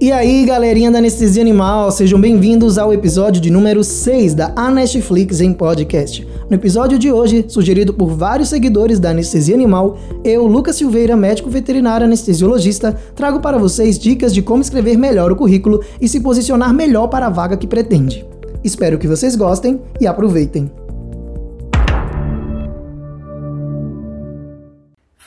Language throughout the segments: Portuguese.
E aí, galerinha da Anestesia Animal, sejam bem-vindos ao episódio de número 6 da A Netflix em podcast. No episódio de hoje, sugerido por vários seguidores da Anestesia Animal, eu, Lucas Silveira, médico veterinário anestesiologista, trago para vocês dicas de como escrever melhor o currículo e se posicionar melhor para a vaga que pretende. Espero que vocês gostem e aproveitem.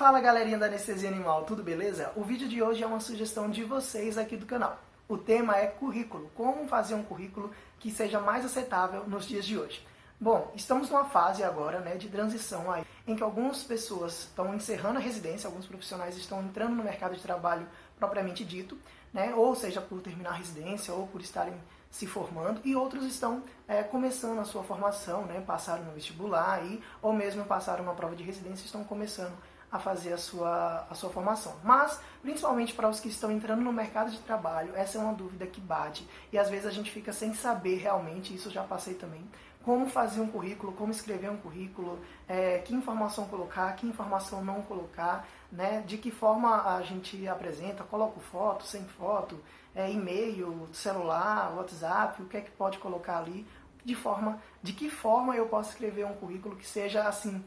Fala galerinha da Anestesia Animal, tudo beleza? O vídeo de hoje é uma sugestão de vocês aqui do canal. O tema é currículo, como fazer um currículo que seja mais aceitável nos dias de hoje. Bom, estamos numa fase agora né, de transição aí, em que algumas pessoas estão encerrando a residência, alguns profissionais estão entrando no mercado de trabalho propriamente dito, né, ou seja por terminar a residência ou por estarem se formando, e outros estão é, começando a sua formação, né, passaram no vestibular aí, ou mesmo passaram uma prova de residência e estão começando a fazer a sua, a sua formação. Mas, principalmente para os que estão entrando no mercado de trabalho, essa é uma dúvida que bate. E às vezes a gente fica sem saber realmente, isso já passei também, como fazer um currículo, como escrever um currículo, é, que informação colocar, que informação não colocar, né, de que forma a gente apresenta, coloco foto, sem foto, é, e-mail, celular, WhatsApp, o que é que pode colocar ali, de forma, de que forma eu posso escrever um currículo que seja assim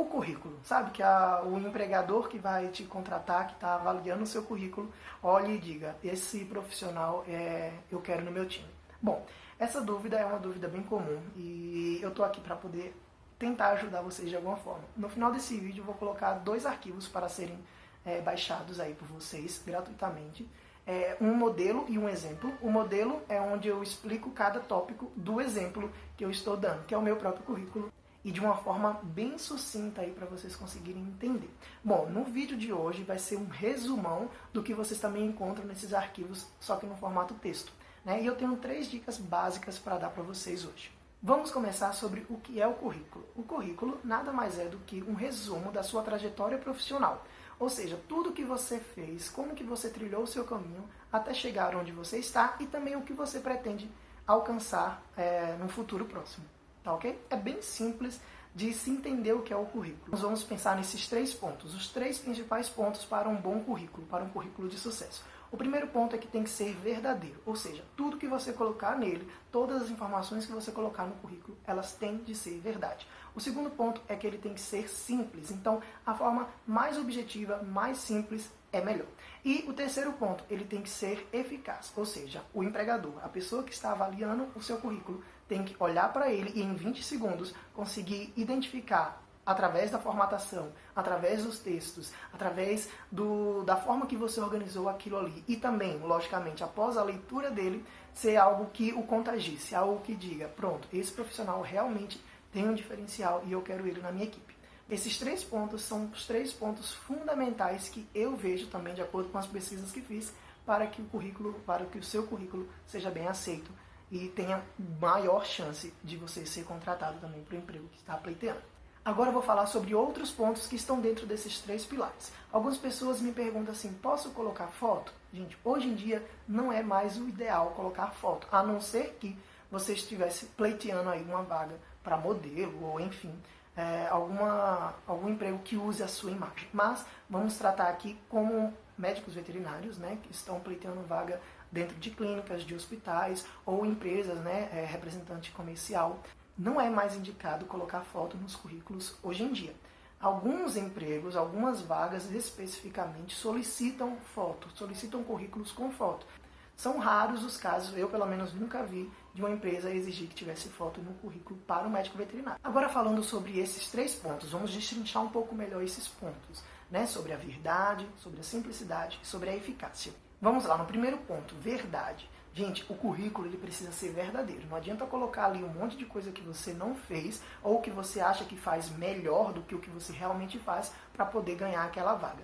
o currículo, sabe? Que a, o empregador que vai te contratar, que está avaliando o seu currículo, olhe e diga: esse profissional é, eu quero no meu time. Bom, essa dúvida é uma dúvida bem comum e eu estou aqui para poder tentar ajudar vocês de alguma forma. No final desse vídeo eu vou colocar dois arquivos para serem é, baixados aí por vocês gratuitamente. É, um modelo e um exemplo. O modelo é onde eu explico cada tópico do exemplo que eu estou dando, que é o meu próprio currículo e de uma forma bem sucinta aí para vocês conseguirem entender. Bom, no vídeo de hoje vai ser um resumão do que vocês também encontram nesses arquivos, só que no formato texto. Né? E eu tenho três dicas básicas para dar para vocês hoje. Vamos começar sobre o que é o currículo. O currículo nada mais é do que um resumo da sua trajetória profissional. Ou seja, tudo que você fez, como que você trilhou o seu caminho até chegar onde você está e também o que você pretende alcançar é, no futuro próximo tá ok? É bem simples de se entender o que é o currículo. Nós vamos pensar nesses três pontos, os três principais pontos para um bom currículo, para um currículo de sucesso. O primeiro ponto é que tem que ser verdadeiro, ou seja, tudo que você colocar nele, todas as informações que você colocar no currículo, elas têm de ser verdade. O segundo ponto é que ele tem que ser simples, então a forma mais objetiva, mais simples é melhor. E o terceiro ponto, ele tem que ser eficaz, ou seja, o empregador, a pessoa que está avaliando o seu currículo, tem que olhar para ele e em 20 segundos conseguir identificar através da formatação, através dos textos, através do, da forma que você organizou aquilo ali e também, logicamente, após a leitura dele, ser algo que o contagie, algo que diga, pronto, esse profissional realmente tem um diferencial e eu quero ele na minha equipe. Esses três pontos são os três pontos fundamentais que eu vejo também, de acordo com as pesquisas que fiz, para que o currículo, para que o seu currículo seja bem aceito e tenha maior chance de você ser contratado também para o emprego que está pleiteando. Agora eu vou falar sobre outros pontos que estão dentro desses três pilares. Algumas pessoas me perguntam assim: posso colocar foto? Gente, hoje em dia não é mais o ideal colocar foto, a não ser que você estivesse pleiteando aí uma vaga para modelo ou enfim, é, alguma, algum emprego que use a sua imagem. Mas vamos tratar aqui como médicos veterinários, né, que estão pleiteando vaga dentro de clínicas, de hospitais ou empresas, né, é, representante comercial. Não é mais indicado colocar foto nos currículos hoje em dia. Alguns empregos, algumas vagas especificamente solicitam foto, solicitam currículos com foto. São raros os casos, eu pelo menos nunca vi, de uma empresa exigir que tivesse foto no currículo para o médico veterinário. Agora falando sobre esses três pontos, vamos destrinchar um pouco melhor esses pontos, né? Sobre a verdade, sobre a simplicidade e sobre a eficácia. Vamos lá, no primeiro ponto, verdade. Gente, o currículo ele precisa ser verdadeiro. Não adianta colocar ali um monte de coisa que você não fez ou que você acha que faz melhor do que o que você realmente faz para poder ganhar aquela vaga.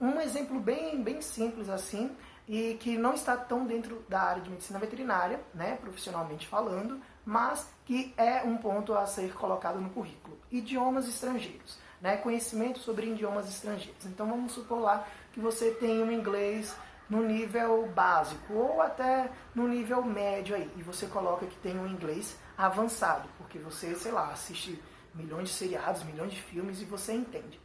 Um exemplo bem, bem simples assim e que não está tão dentro da área de medicina veterinária, né, profissionalmente falando, mas que é um ponto a ser colocado no currículo. Idiomas estrangeiros, né, conhecimento sobre idiomas estrangeiros. Então vamos supor lá que você tem um inglês no nível básico ou até no nível médio aí, e você coloca que tem um inglês avançado, porque você, sei lá, assiste milhões de seriados, milhões de filmes e você entende.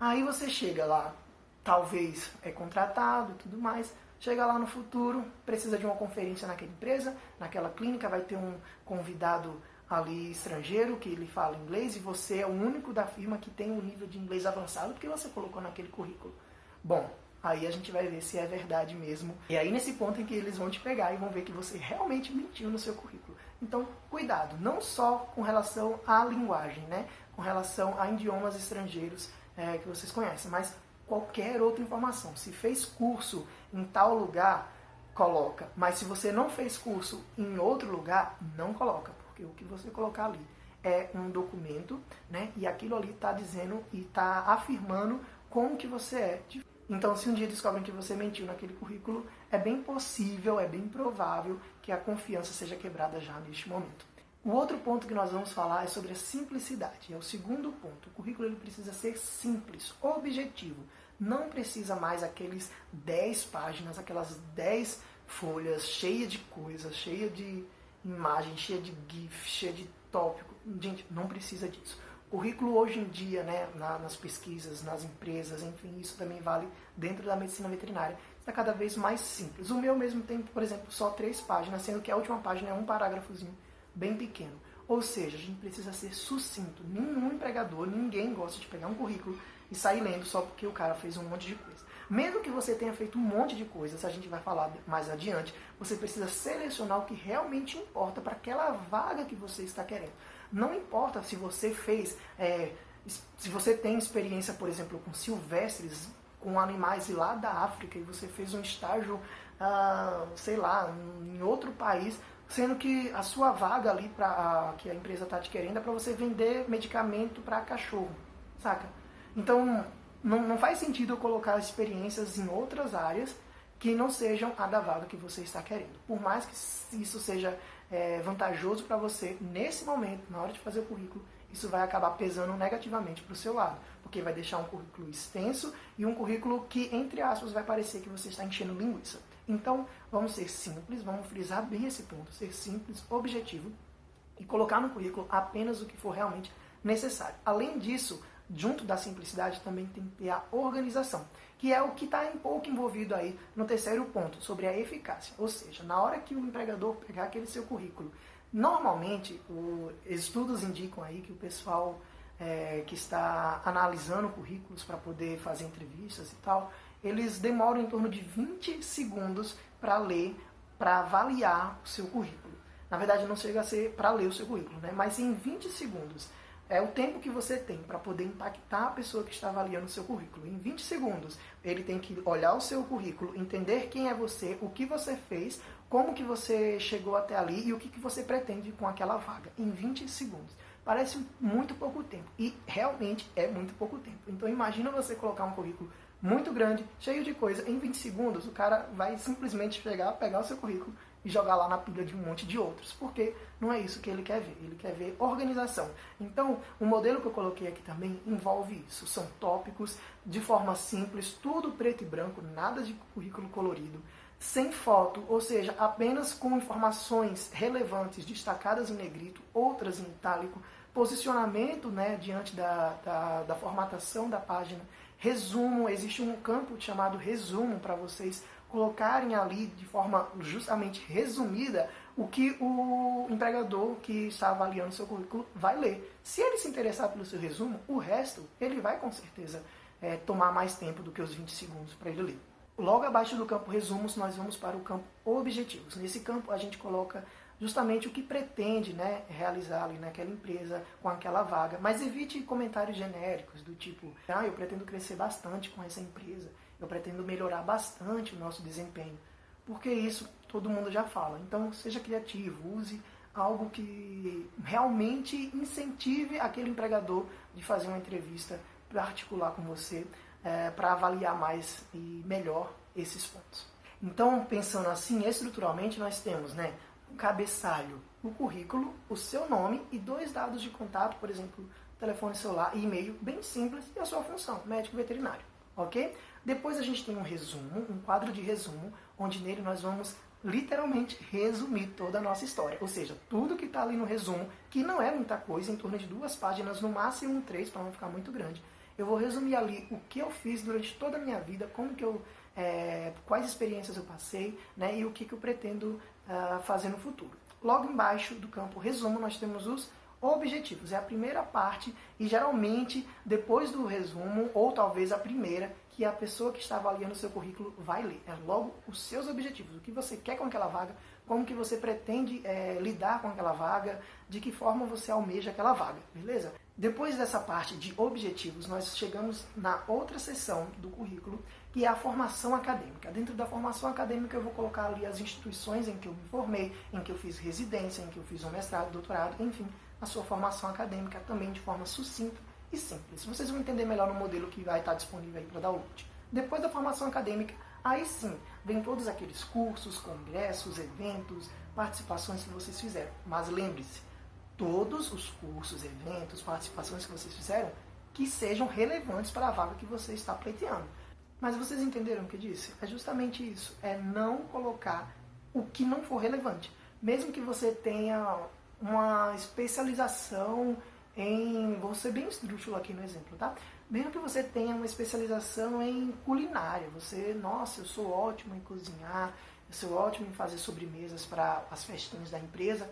Aí você chega lá, talvez é contratado tudo mais, Chega lá no futuro, precisa de uma conferência naquela empresa, naquela clínica, vai ter um convidado ali estrangeiro que ele fala inglês e você é o único da firma que tem um nível de inglês avançado porque você colocou naquele currículo. Bom, aí a gente vai ver se é verdade mesmo. E aí nesse ponto em que eles vão te pegar e vão ver que você realmente mentiu no seu currículo. Então, cuidado, não só com relação à linguagem, né? Com relação a idiomas estrangeiros é, que vocês conhecem, mas qualquer outra informação. Se fez curso em tal lugar, coloca. Mas se você não fez curso em outro lugar, não coloca, porque o que você colocar ali é um documento, né? E aquilo ali está dizendo e está afirmando como que você é. Então, se um dia descobrem que você mentiu naquele currículo, é bem possível, é bem provável que a confiança seja quebrada já neste momento. O outro ponto que nós vamos falar é sobre a simplicidade. É o segundo ponto. O currículo ele precisa ser simples, objetivo. Não precisa mais aqueles 10 páginas, aquelas 10 folhas cheias de coisas, cheia de imagem, cheia de GIF, cheia de tópico. Gente, não precisa disso. Currículo hoje em dia, né, na, nas pesquisas, nas empresas, enfim, isso também vale dentro da medicina veterinária, está cada vez mais simples. O meu mesmo tem, por exemplo, só três páginas, sendo que a última página é um parágrafozinho bem pequeno. Ou seja, a gente precisa ser sucinto. Nenhum empregador, ninguém gosta de pegar um currículo e sair lendo só porque o cara fez um monte de coisa. Mesmo que você tenha feito um monte de coisas, a gente vai falar mais adiante, você precisa selecionar o que realmente importa para aquela vaga que você está querendo. Não importa se você fez, é, se você tem experiência, por exemplo, com silvestres, com animais lá da África e você fez um estágio, ah, sei lá, em outro país, sendo que a sua vaga ali para que a empresa está te querendo é para você vender medicamento para cachorro, saca? Então não, não faz sentido eu colocar experiências em outras áreas que não sejam a da vaga que você está querendo. Por mais que isso seja é, vantajoso para você nesse momento, na hora de fazer o currículo, isso vai acabar pesando negativamente para o seu lado, porque vai deixar um currículo extenso e um currículo que, entre aspas, vai parecer que você está enchendo linguiça. Então, vamos ser simples, vamos frisar bem esse ponto, ser simples, objetivo e colocar no currículo apenas o que for realmente necessário. Além disso, junto da simplicidade também tem que ter a organização, que é o que está um pouco envolvido aí no terceiro ponto, sobre a eficácia. Ou seja, na hora que o empregador pegar aquele seu currículo, normalmente os estudos indicam aí que o pessoal é, que está analisando currículos para poder fazer entrevistas e tal, eles demoram em torno de 20 segundos para ler, para avaliar o seu currículo. Na verdade, não chega a ser para ler o seu currículo, né? mas em 20 segundos. É o tempo que você tem para poder impactar a pessoa que está avaliando o seu currículo. Em 20 segundos, ele tem que olhar o seu currículo, entender quem é você, o que você fez, como que você chegou até ali e o que, que você pretende com aquela vaga. Em 20 segundos. Parece muito pouco tempo. E realmente é muito pouco tempo. Então imagina você colocar um currículo muito grande, cheio de coisa, em 20 segundos o cara vai simplesmente pegar, pegar o seu currículo e jogar lá na pilha de um monte de outros, porque não é isso que ele quer ver, ele quer ver organização. Então, o modelo que eu coloquei aqui também envolve isso, são tópicos de forma simples, tudo preto e branco, nada de currículo colorido, sem foto, ou seja, apenas com informações relevantes destacadas em negrito, outras em itálico, posicionamento né, diante da, da, da formatação da página, resumo, existe um campo chamado resumo para vocês colocarem ali de forma justamente resumida o que o empregador que está avaliando seu currículo vai ler. Se ele se interessar pelo seu resumo, o resto ele vai com certeza é, tomar mais tempo do que os 20 segundos para ele ler. Logo abaixo do campo resumos, nós vamos para o campo objetivos. Nesse campo a gente coloca justamente o que pretende né, realizar ali naquela empresa com aquela vaga. Mas evite comentários genéricos do tipo, ah, eu pretendo crescer bastante com essa empresa, eu pretendo melhorar bastante o nosso desempenho. Porque isso todo mundo já fala. Então seja criativo, use algo que realmente incentive aquele empregador de fazer uma entrevista particular com você é, para avaliar mais e melhor esses pontos. Então, pensando assim, estruturalmente, nós temos né, cabeçalho, o currículo, o seu nome e dois dados de contato, por exemplo, telefone celular e e-mail, bem simples, e a sua função, médico veterinário, ok? Depois a gente tem um resumo, um quadro de resumo, onde nele nós vamos literalmente resumir toda a nossa história. Ou seja, tudo que está ali no resumo, que não é muita coisa, em torno de duas páginas, no máximo três, para não ficar muito grande. Eu vou resumir ali o que eu fiz durante toda a minha vida, como que eu é, quais experiências eu passei né, e o que, que eu pretendo uh, fazer no futuro. Logo embaixo do campo resumo, nós temos os objetivos. É a primeira parte e geralmente depois do resumo, ou talvez a primeira, que a pessoa que está avaliando o seu currículo vai ler. É logo os seus objetivos, o que você quer com aquela vaga, como que você pretende é, lidar com aquela vaga, de que forma você almeja aquela vaga, beleza? Depois dessa parte de objetivos, nós chegamos na outra seção do currículo, que é a formação acadêmica. Dentro da formação acadêmica eu vou colocar ali as instituições em que eu me formei, em que eu fiz residência, em que eu fiz um mestrado, doutorado, enfim, a sua formação acadêmica também de forma sucinta e simples. Vocês vão entender melhor no modelo que vai estar disponível aí para download. Depois da formação acadêmica, aí sim, vem todos aqueles cursos, congressos, eventos, participações que vocês fizeram. Mas lembre-se, todos os cursos, eventos, participações que vocês fizeram, que sejam relevantes para a vaga que você está pleiteando. Mas vocês entenderam o que eu disse? É justamente isso, é não colocar o que não for relevante. Mesmo que você tenha uma especialização em. Vou ser bem esdrúxulo aqui no exemplo, tá? Mesmo que você tenha uma especialização em culinária, você, nossa, eu sou ótimo em cozinhar, eu sou ótimo em fazer sobremesas para as festinhas da empresa.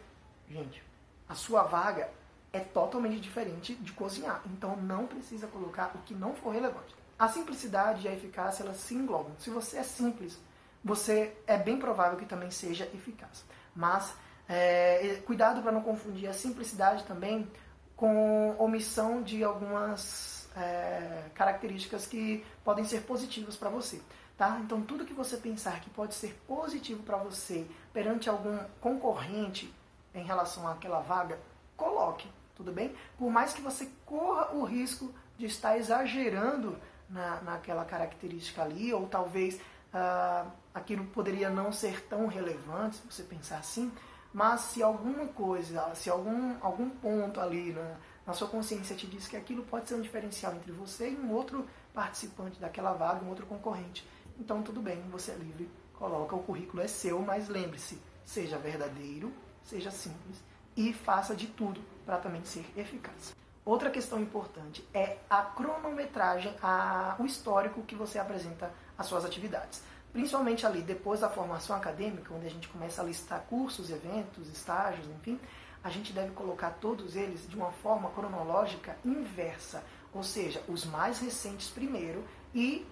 Gente, a sua vaga é totalmente diferente de cozinhar, então não precisa colocar o que não for relevante. A simplicidade e a eficácia elas se englobam. Se você é simples, você é bem provável que também seja eficaz. Mas é, cuidado para não confundir a simplicidade também com omissão de algumas é, características que podem ser positivas para você. Tá? Então, tudo que você pensar que pode ser positivo para você perante algum concorrente em relação àquela vaga, coloque, tudo bem? Por mais que você corra o risco de estar exagerando na, naquela característica ali, ou talvez ah, aquilo poderia não ser tão relevante, se você pensar assim, mas se alguma coisa, se algum, algum ponto ali na, na sua consciência te diz que aquilo pode ser um diferencial entre você e um outro participante daquela vaga, um outro concorrente, então tudo bem, você é livre, coloca, o currículo é seu, mas lembre-se, seja verdadeiro, seja simples e faça de tudo para também ser eficaz. Outra questão importante é a cronometragem, a, o histórico que você apresenta às suas atividades principalmente ali depois da formação acadêmica, onde a gente começa a listar cursos, eventos, estágios, enfim, a gente deve colocar todos eles de uma forma cronológica inversa, ou seja, os mais recentes primeiro e,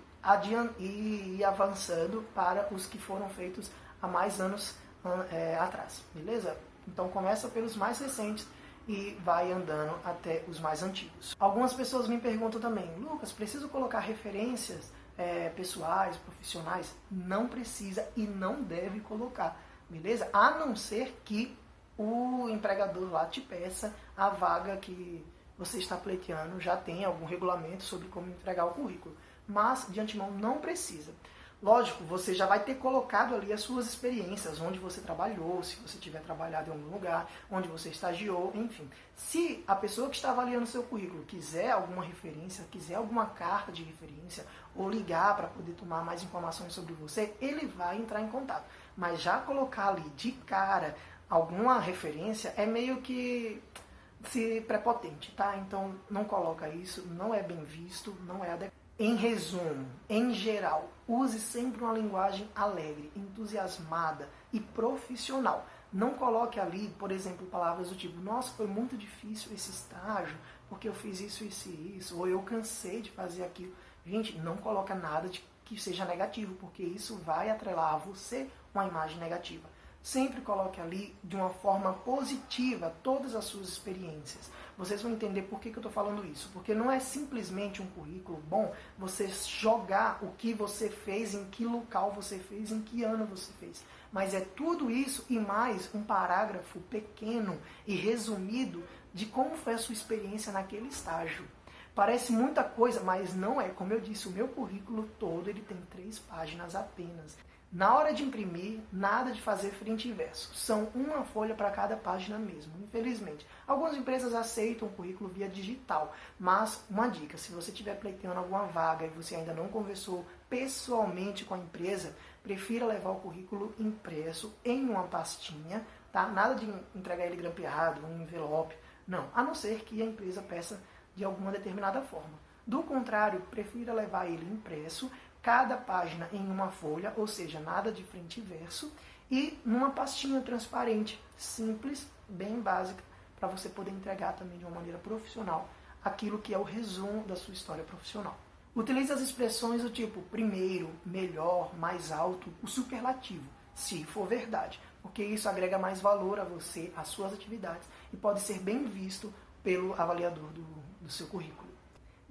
e avançando para os que foram feitos há mais anos é, atrás, beleza? Então começa pelos mais recentes e vai andando até os mais antigos. Algumas pessoas me perguntam também, Lucas, preciso colocar referências é, pessoais, profissionais, não precisa e não deve colocar, beleza? A não ser que o empregador lá te peça a vaga que você está pleiteando, já tem algum regulamento sobre como entregar o currículo. Mas, de antemão, não precisa. Lógico, você já vai ter colocado ali as suas experiências, onde você trabalhou, se você tiver trabalhado em algum lugar, onde você estagiou, enfim. Se a pessoa que está avaliando seu currículo quiser alguma referência, quiser alguma carta de referência, ou ligar para poder tomar mais informações sobre você, ele vai entrar em contato. Mas já colocar ali de cara alguma referência é meio que se prepotente, tá? Então não coloca isso, não é bem visto, não é adequado. Em resumo, em geral, use sempre uma linguagem alegre, entusiasmada e profissional. Não coloque ali, por exemplo, palavras do tipo: Nossa, foi muito difícil esse estágio, porque eu fiz isso, isso e isso, ou eu cansei de fazer aquilo. Gente, não coloca nada de que seja negativo, porque isso vai atrelar a você uma imagem negativa. Sempre coloque ali de uma forma positiva todas as suas experiências. Vocês vão entender por que, que eu estou falando isso. Porque não é simplesmente um currículo bom você jogar o que você fez, em que local você fez, em que ano você fez. Mas é tudo isso e mais um parágrafo pequeno e resumido de como foi a sua experiência naquele estágio. Parece muita coisa, mas não é. Como eu disse, o meu currículo todo ele tem três páginas apenas. Na hora de imprimir, nada de fazer frente e verso. São uma folha para cada página mesmo, infelizmente. Algumas empresas aceitam o currículo via digital, mas uma dica, se você estiver pleiteando alguma vaga e você ainda não conversou pessoalmente com a empresa, prefira levar o currículo impresso em uma pastinha, tá? Nada de entregar ele grampeado, um envelope, não. A não ser que a empresa peça de alguma determinada forma. Do contrário, prefira levar ele impresso cada página em uma folha, ou seja, nada de frente e verso, e numa pastinha transparente, simples, bem básica, para você poder entregar também de uma maneira profissional aquilo que é o resumo da sua história profissional. Utilize as expressões do tipo primeiro, melhor, mais alto, o superlativo, se for verdade, porque isso agrega mais valor a você, às suas atividades e pode ser bem visto pelo avaliador do, do seu currículo.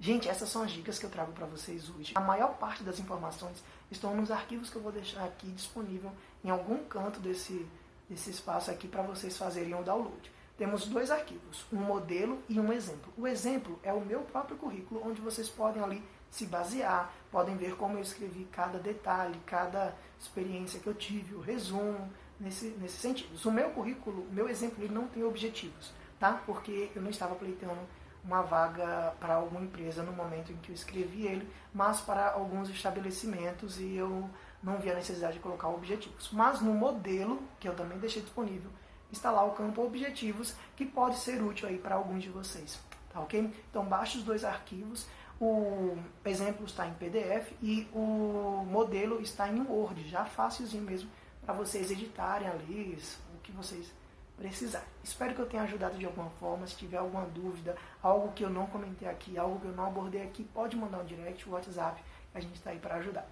Gente, essas são as dicas que eu trago para vocês hoje. A maior parte das informações estão nos arquivos que eu vou deixar aqui disponível em algum canto desse, desse espaço aqui para vocês fazerem o download. Temos dois arquivos, um modelo e um exemplo. O exemplo é o meu próprio currículo, onde vocês podem ali se basear, podem ver como eu escrevi cada detalhe, cada experiência que eu tive, o resumo, nesse, nesse sentido. O meu currículo, o meu exemplo, ele não tem objetivos, tá? Porque eu não estava pleiteando uma vaga para alguma empresa no momento em que eu escrevi ele, mas para alguns estabelecimentos e eu não vi a necessidade de colocar objetivos. Mas no modelo, que eu também deixei disponível, está lá o campo objetivos, que pode ser útil aí para alguns de vocês, tá ok? Então baixe os dois arquivos, o exemplo está em PDF e o modelo está em Word, já fácilzinho mesmo para vocês editarem ali o que vocês precisar. Espero que eu tenha ajudado de alguma forma. Se tiver alguma dúvida, algo que eu não comentei aqui, algo que eu não abordei aqui, pode mandar um direct, o WhatsApp, a gente está aí para ajudar.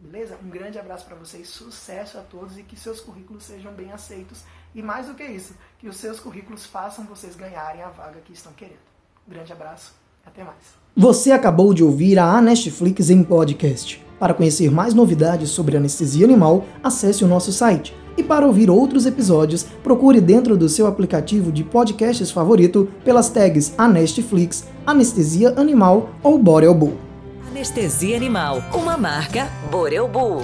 Beleza? Um grande abraço para vocês, sucesso a todos e que seus currículos sejam bem aceitos. E mais do que isso, que os seus currículos façam vocês ganharem a vaga que estão querendo. Um grande abraço, até mais. Você acabou de ouvir a Netflix em podcast. Para conhecer mais novidades sobre anestesia animal, acesse o nosso site e para ouvir outros episódios, procure dentro do seu aplicativo de podcasts favorito pelas tags Anestflix, Anestesia Animal ou Borel Bull. Anestesia Animal, uma marca Borel Bull.